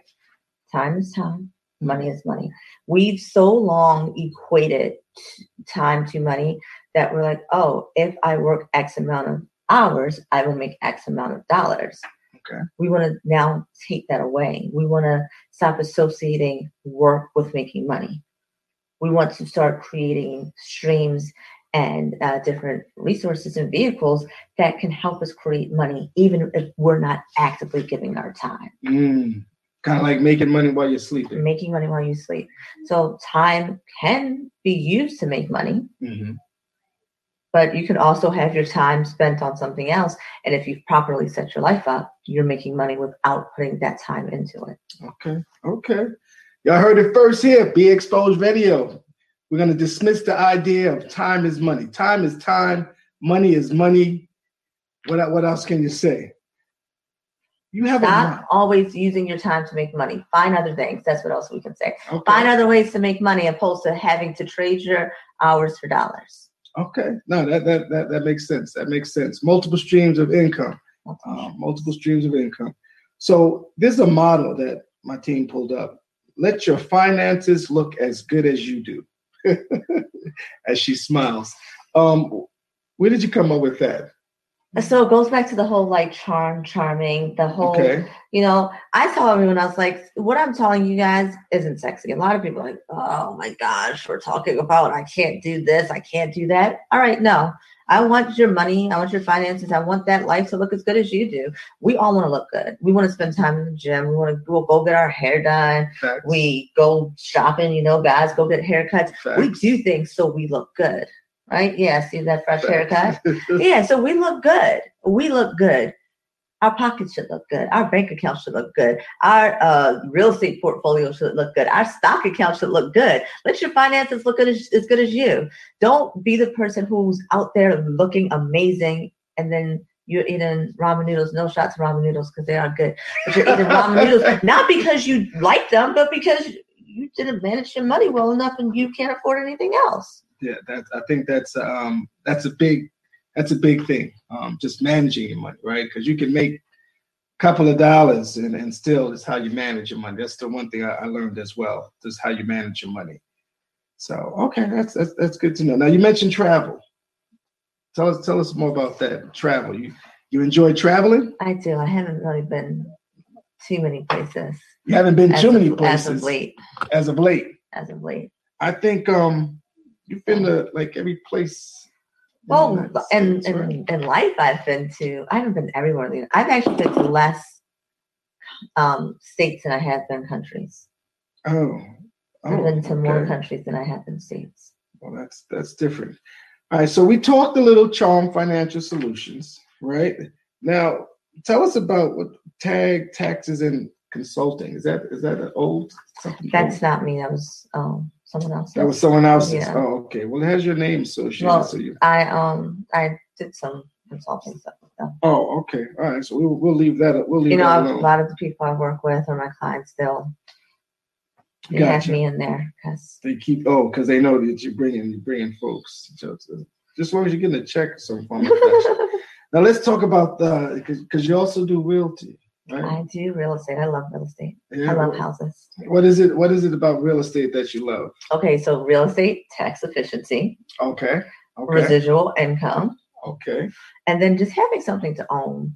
Time is time, money is money. We've so long equated time to money that we're like, oh, if I work X amount of hours, I will make X amount of dollars. Okay. We want to now take that away. We want to stop associating work with making money. We want to start creating streams and uh, different resources and vehicles that can help us create money, even if we're not actively giving our time. Mm, kind of like making money while you're sleeping. Making money while you sleep. So time can be used to make money, hmm but you can also have your time spent on something else. And if you've properly set your life up, you're making money without putting that time into it. Okay, okay. Y'all heard it first here. Be exposed radio. We're gonna dismiss the idea of time is money. Time is time. Money is money. What what else can you say? You have a Stop always using your time to make money. Find other things. That's what else we can say. okay. Find other ways to make money opposed to having to trade your hours for dollars. Okay, no, that, that that that makes sense. That makes sense. Multiple streams of income. uh, multiple streams of income. So this is a model that my team pulled up. Let your finances look as good as you do. as she smiles. Um, where did you come up with that? So it goes back to the whole like charm, charming, the whole, Okay. you know, I tell everyone else, like, what I'm telling you guys isn't sexy. A lot of people are like, oh my gosh, we're talking about I can't do this, I can't do that. All right, no. I want your money, I want your finances, I want that life to look as good as you do. We all want to look good. We want to spend time in the gym. We want to go, go get our hair done. Facts. We go shopping, you know, guys go get haircuts. We do things so we look good, right? Yeah, see that fresh haircut? Yeah, so we look good. We look good. Our pockets should look good. Our bank account should look good. Our uh, real estate portfolio should look good. Our stock account should look good. Let your finances look good as, as good as you. Don't be the person who's out there looking amazing and then you're eating ramen noodles. No shots of ramen noodles because they are good. But you're eating ramen noodles not because you like them, but because you didn't manage your money well enough and you can't afford anything else. Yeah, that I think that's um that's a big that's a big thing. Um, just managing your money, right? Because you can make a couple of dollars and, and still it's how you manage your money. That's the one thing I, I learned as well. Just how you manage your money. So okay, that's that's that's good to know. Now you mentioned travel. Tell us tell us more about that travel. You you enjoy traveling? I do. I haven't really been too many places. You haven't been as too of- many places As of late. As of late. As of late. I think um you've been to like every place. Well, and, in, States, right? in, life, I've been to, I haven't been everywhere. I've actually been to less um, states than I have been countries. Oh, I've oh, been to more countries than I have been states. Well, that's that's different. All right, so we talked a little Charm Financial Solutions, right? Now, tell us about what Tag Taxes and Consulting. Is that is that an old something? That's old? not me. That was um, someone else. that was someone else's. Yeah. Oh, okay. Well, it has your name associated. Well, so you. I um I did some consulting stuff with them. Oh, okay. All right. So we'll we'll leave that. We'll leave You know, a lot of the people I work with or my clients, they'll they have me in there because They keep oh, because they know that you're bringing you're bringing folks. So just as long as you're getting a check or some form. Now let's talk about the because you also do realty, right? I do real estate. I love real estate. Yeah, I love houses. What is it? What is it about real estate that you love? Okay, so real estate, tax efficiency, Okay. Okay. residual income, Okay. and then just having something to own.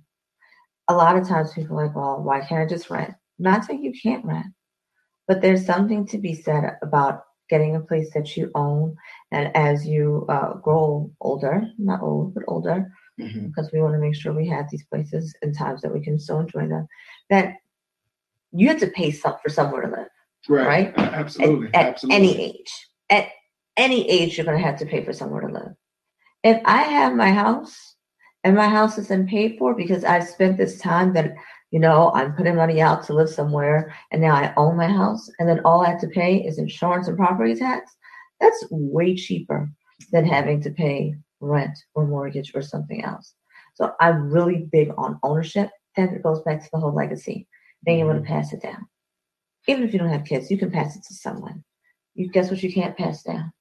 A lot of times people are like, well, why can't I just rent? Not saying you can't rent, but there's something to be said about getting a place that you own. And as you uh, grow older, not old, but older, Mhm. because we want to make sure we have these places and times that we can still enjoy them, that you have to pay some for somewhere to live Right. Right? Absolutely. at, at Absolutely. any age. At any age, you're going to have to pay for somewhere to live. If I have my house and my house isn't paid for because I've spent this time that, you know, I'm putting money out to live somewhere and now I own my house and then all I have to pay is insurance and property tax, that's way cheaper than having to pay rent or mortgage or something else. So I'm really big on ownership and it goes back to the whole legacy, being able to Mm-hmm. pass it down. Even if you don't have kids, you can pass it to someone. You guess what you can't pass down?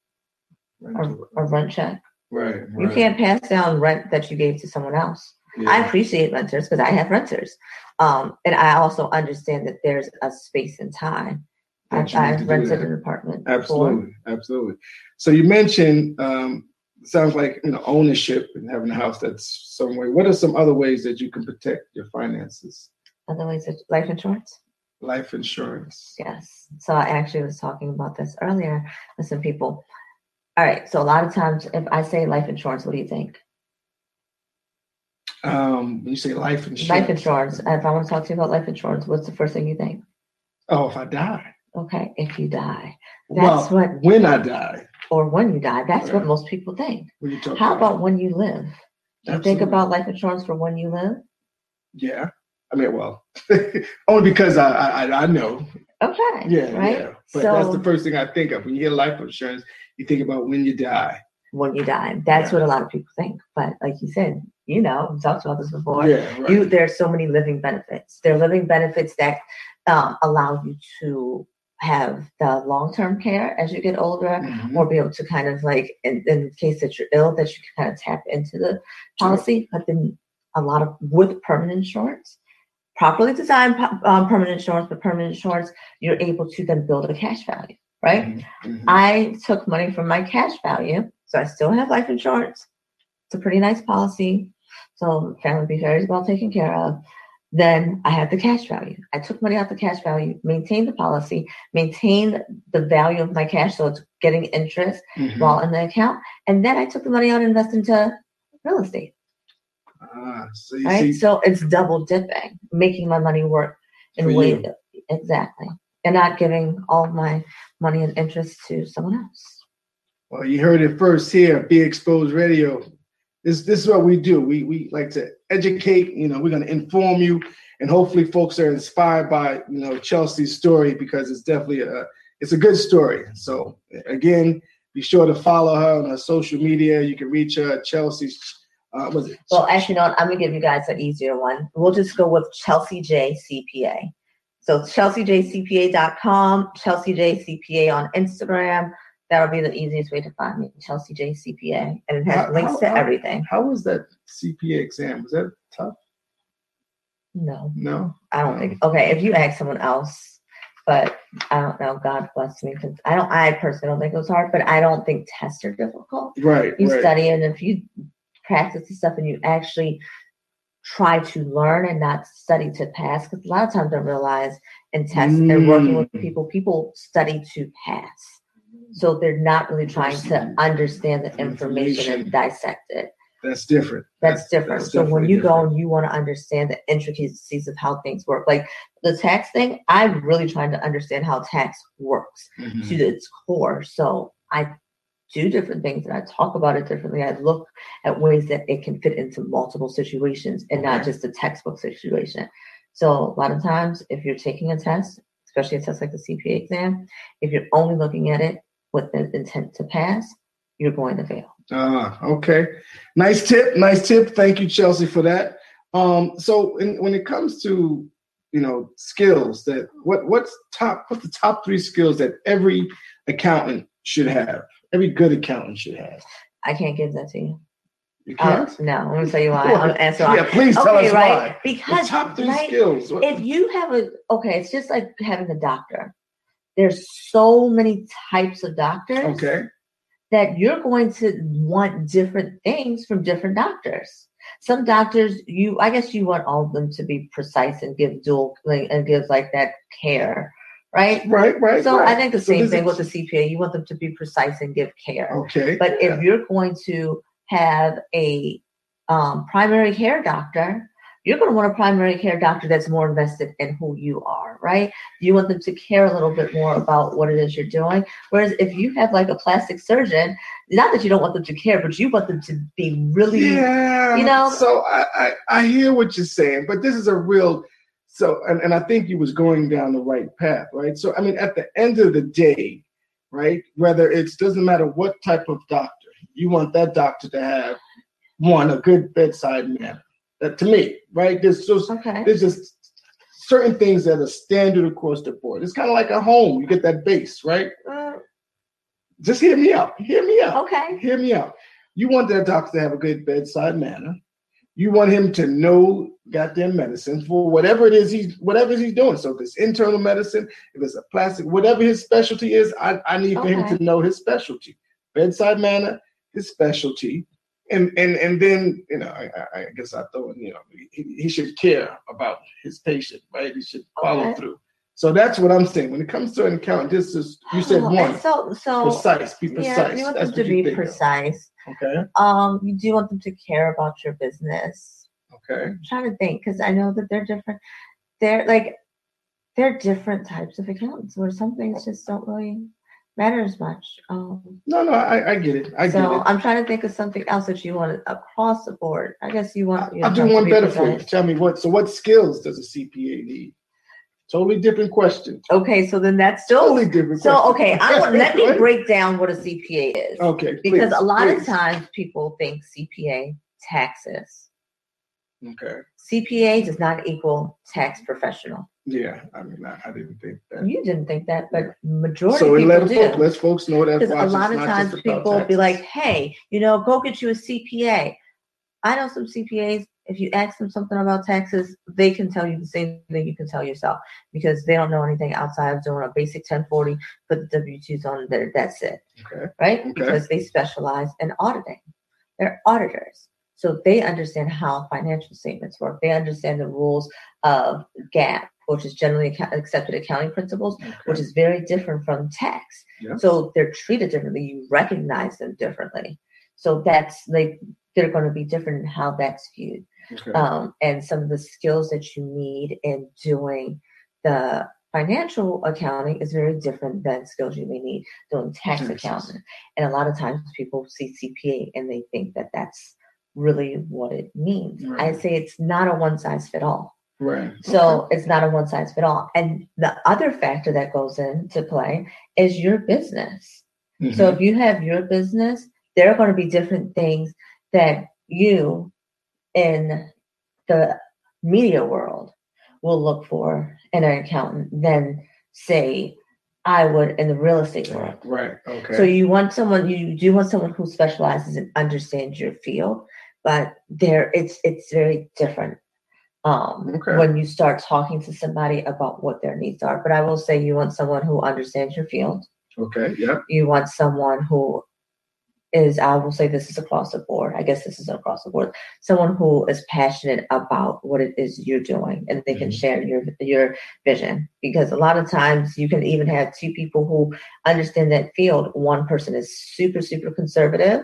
A, a rent check. Right. You can't pass down rent that you gave to someone else. Yeah. I appreciate renters because I have renters. Um, and I also understand that there's a space and time. That I've, you need I've rented an apartment. before. Absolutely, absolutely. So you mentioned um, sounds like you know ownership and having a house that's some way. What are some other ways that you can protect your finances? Otherwise, it's life insurance. Life insurance. Yes. So I actually was talking about this earlier with some people. All right. So a lot of times, if I say life insurance, what do you think? Um, when you say life insurance. Life insurance. If I want to talk to you about life insurance, what's the first thing you think? Oh, if I die. Okay, if you die, That's well, what- when I die. Or when you die, that's what most people think. When you talk How about when you live? Do you think Absolutely. about life insurance for when you live? Yeah. I mean, well, only because I, I I know. Okay. Yeah, Right. yeah. But that's the first thing I think of when you get life insurance. You think about when you die. When you die, that's what a lot of people think. But like you said, you know, we talked about this before. yeah. Right. You there's so many living benefits. There are living benefits that um, allow you to have the long-term care as you get older, Mhm. or be able to kind of like in, in case that you're ill, that you can kind of tap into the policy. But then a lot of with permanent insurance, properly designed um, permanent insurance, but permanent insurance, you're able to then build a cash value, right? Mhm. Mhm. I took money from my cash value, so I still have life insurance. It's a pretty nice policy, so family be very well taken care of. Then I had the cash value. I took money out the cash value, maintained the policy, maintained the value of my cash, so it's getting interest Mhm. while in the account, and then I took the money out and invested into real estate. Ah, so you Right, see, so it's double dipping, making my money work in ways exactly, and not giving all of my money and interest to someone else. Well, you heard it first here, Be Exposed Radio. This this is what we do. We we like to educate. You know, we're going to inform you, and hopefully, folks are inspired by you know Chelsea's story because it's definitely a it's a good story. So again, be sure to follow her on her social media. You can reach her at Chelsea's. Uh, was it? Well, actually, no, I'm gonna give you guys an easier one. We'll just go with Chelsea J CPA. So chelseajcpa.com, Chelsea J CPA on Instagram. That'll be the easiest way to find me, Chelsea J CPA, and it has How- links how- to how- everything. How was that CPA exam? Was that tough? No, No. I don't think. Okay, if you ask someone else, but I don't know. God bless me, because I don't. I personally don't think it was hard, but I don't think tests are difficult. Right. you right. study and if you practice the stuff and you actually try to learn and not study to pass because a lot of times i realize in tests and working with Mm. people people study to pass so they're not really trying to understand the information and dissect it That's different. that's different that's so when you go and you want to understand the intricacies of how things work like the tax thing i'm really trying to understand how tax works Mhm. to its core. So I do different things and I talk about it differently. I look at ways that it can fit into multiple situations and not just a textbook situation. So a lot of times, if you're taking a test, especially a test like the CPA exam, if you're only looking at it with the intent to pass, you're going to fail. Ah, okay. Nice tip. Nice tip. Thank you, Chelsea, for that. Um, so in, when it comes to you know skills that what what's top what's the top three skills that every accountant should have? Every good accountant should have. I can't give that to you. You Uh, can't. no, I'm gonna tell you why. I'm- and so I- yeah, please tell okay, us right? why. The Because top three right, skills. What- if you have a okay, it's just like having a doctor. There's so many types of doctors okay. that you're going to want different things from different doctors. Some doctors, you I guess you want all of them to be precise and give dual and give like that care, right? Right. Right. So right. I think the So same thing is- with the CPA. You want them to be precise and give care. Okay. But yeah. if you're going to have a um, primary care doctor, you're going to want a primary care doctor that's more invested in who you are, right? You want them to care a little bit more about what it is you're doing. Whereas if you have like a plastic surgeon, not that you don't want them to care, but you want them to be really, yeah. you know. So I, I, I hear what you're saying, but this is a real. So and, and I think you was going down the right path, right? So I mean, at the end of the day, right? Whether it's doesn't matter what type of doctor, you want that doctor to have one a good bedside manner uh, to me, right? There's just okay. there's just certain things that are standard across the board. It's kind of like a home. You get that base, right? Uh, Just hear me out. Hear me out. okay. Hear me out. You want that doctor to have a good bedside manner. You want him to know goddamn medicine for whatever it is he's whatever he's doing. So if it's internal medicine, if it's a plastic, whatever his specialty is, I, I need for him to know his specialty. Bedside manner, his specialty. And and and then you know I, I- guess I thought you know he, he should care about his patient right he should follow Okay. through so that's what I'm saying when it comes to an account this is you said Oh, one So, so precise be yeah, precise you want that's them to be think of. precise. okay Um, you do want them to care about your business. okay I'm trying to think because I know that they're different. They're like they're different types of accounts where some things just don't really matter as much. Um, no no I, I get it I so get it So I'm trying to think of something else that you want across the board. I guess you want. your I'll do one better for you tell me what so what skills does a CPA need totally different question Okay, so then that's still. totally different So question. okay, I want, let me break down what a CPA is okay because please, a lot of times people think CPA taxes. okay CPA does not equal tax professional. Yeah I mean I, I didn't think that You didn't think that, but majority so of let people folk, do. let folks know that Because a lot of times people will be like, hey, you know, go get you a CPA. I know some CPAs, if you ask them something about taxes, they can tell you the same thing you can tell yourself because they don't know anything outside of doing a basic 1040, put the W 2s on there, that's it, okay right? Okay. Because they specialize in auditing. They're auditors. So they understand how financial statements work. They understand the rules of GAAP, which is generally accepted accounting principles, which is very different from tax. Yeah. So they're treated differently. You recognize them differently. So that's like they're going to be different in how that's viewed. okay. Um, and some of the skills that you need in doing the financial accounting is very different than skills you may need doing tax accounting. And a lot of times people see CPA and they think that that's really what it means. I say it's not a one size fit all. Right So it's not a one size fit all. And the other factor that goes into play is your business. okay. So mm-hmm. if you have your business, there are going to be different things that you in the media world will look for in an accountant than say I would in the real estate world. right okay So you want someone you do want someone who specializes and understands your field, but there it's it's very different um, Okay. when you start talking to somebody about what their needs are. But I will say you want someone who understands your field. okay yeah You want someone who is I will say this is across the board. I guess this is across the board. Someone who is passionate about what it is you're doing and they can Mhm. share your your vision. Because a lot of times you can even have two people who understand that field. One person is super, super conservative.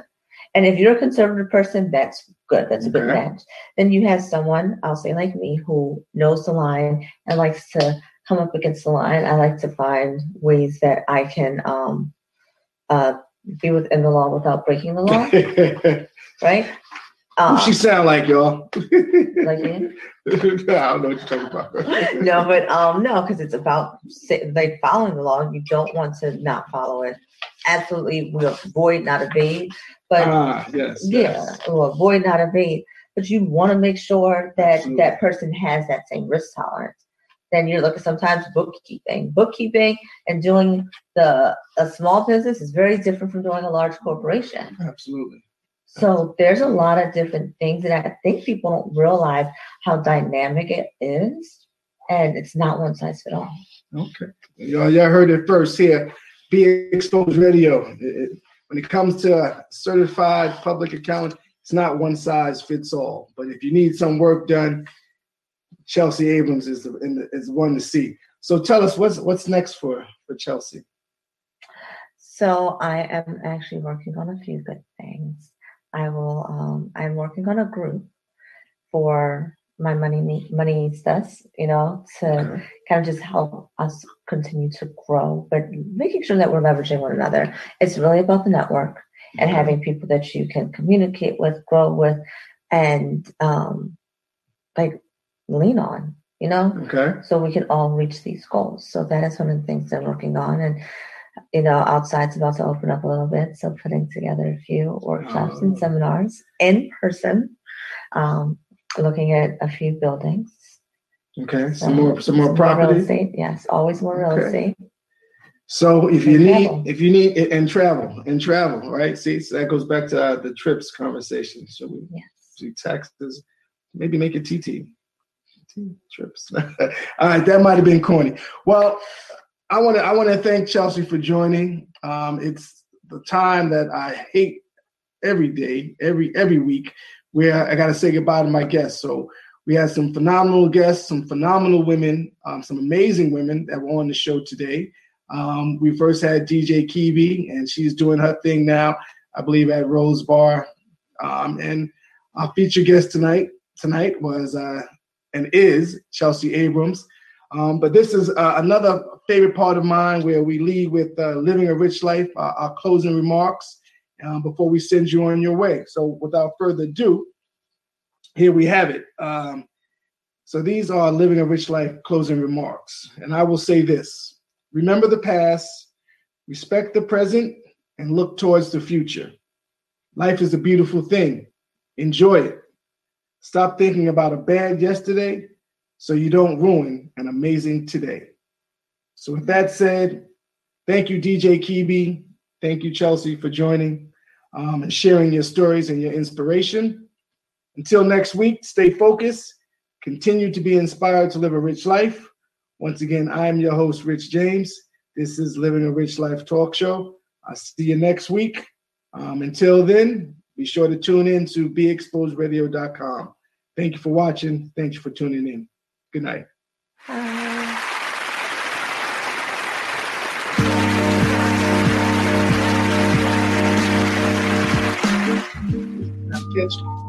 And if you're a conservative person, that's good. That's a good Okay. match. Then you have someone, I'll say like me, who knows the line and likes to come up against the line. I like to find ways that I can um, uh, be within the law without breaking the law, right? Um, she sound like, y'all? like you? I don't know what you're talking about. no, but um, no, because it's about like following the law. You don't want to not follow it. Absolutely, we avoid, not evade. But ah, yes. yeah, yes. or avoid, not evade. But you want to make sure that Absolutely. that person has that same risk tolerance. Then you're looking sometimes bookkeeping. Bookkeeping and doing the a small business is very different from doing a large corporation. Absolutely. So there's a lot of different things that I think people don't realize how dynamic it is, and it's not one size fit all. Okay. Y'all, y'all heard it first here. Be Exposed Radio. It- when it comes to certified public accountant, it's not one size fits all. But if you need some work done, Chelsea Abrams is the, the, is one to see. So tell us what's what's next for for Chelsea. So I am actually working on a few good things. I will. Um, I'm working on a group for my money money needs does, you know, to okay. kind of just help us continue to grow, but making sure that we're leveraging one another. It's really about the network and having people that you can communicate with, grow with, and um, like lean on, you know? Okay. So we can all reach these goals. So that is one of the things they're working on. And, you know, outside's about to open up a little bit. So putting together a few workshops oh. and seminars in person, um, looking at a few buildings. Okay. So, some more, some more property. Real estate. Yes. Always more real okay. estate. So if you need, if you need, and travel, and travel, right? See, so that goes back to uh, the trips conversation. So we yes. see taxes, maybe make it TT, TT trips. All right, that might have been corny. Well, I want to I want to thank Chelsea for joining. Um, it's the time that I hate every day, every every week, where I got to say goodbye to my guests. So we had some phenomenal guests, some phenomenal women, um, some amazing women that were on the show today. Um, we first had DJ Kibi, and she's doing her thing now, I believe, at Rose Bar. Um, and our featured guest tonight tonight was uh, and is Chelsea Abrams. Um, but this is uh, another favorite part of mine where we lead with uh, living a rich life, uh, our closing remarks um, before we send you on your way. So without further ado, here we have it. Um, so these are living a rich life closing remarks. And I will say this Remember the past, respect the present, and look towards the future. Life is a beautiful thing. Enjoy it. Stop thinking about a bad yesterday so you don't ruin an amazing today. So, with that said, thank you, DJ Kibi. Thank you, Chelsea, for joining um, and sharing your stories and your inspiration. Until next week, stay focused, continue to be inspired to live a rich life. Once again, I'm your host, Rich James. This is Living a Rich Life Talk Show. I'll see you next week. Um, until then, be sure to tune in to beexposedradio.com. Thank you for watching. Thank you for tuning in. Good night. Thank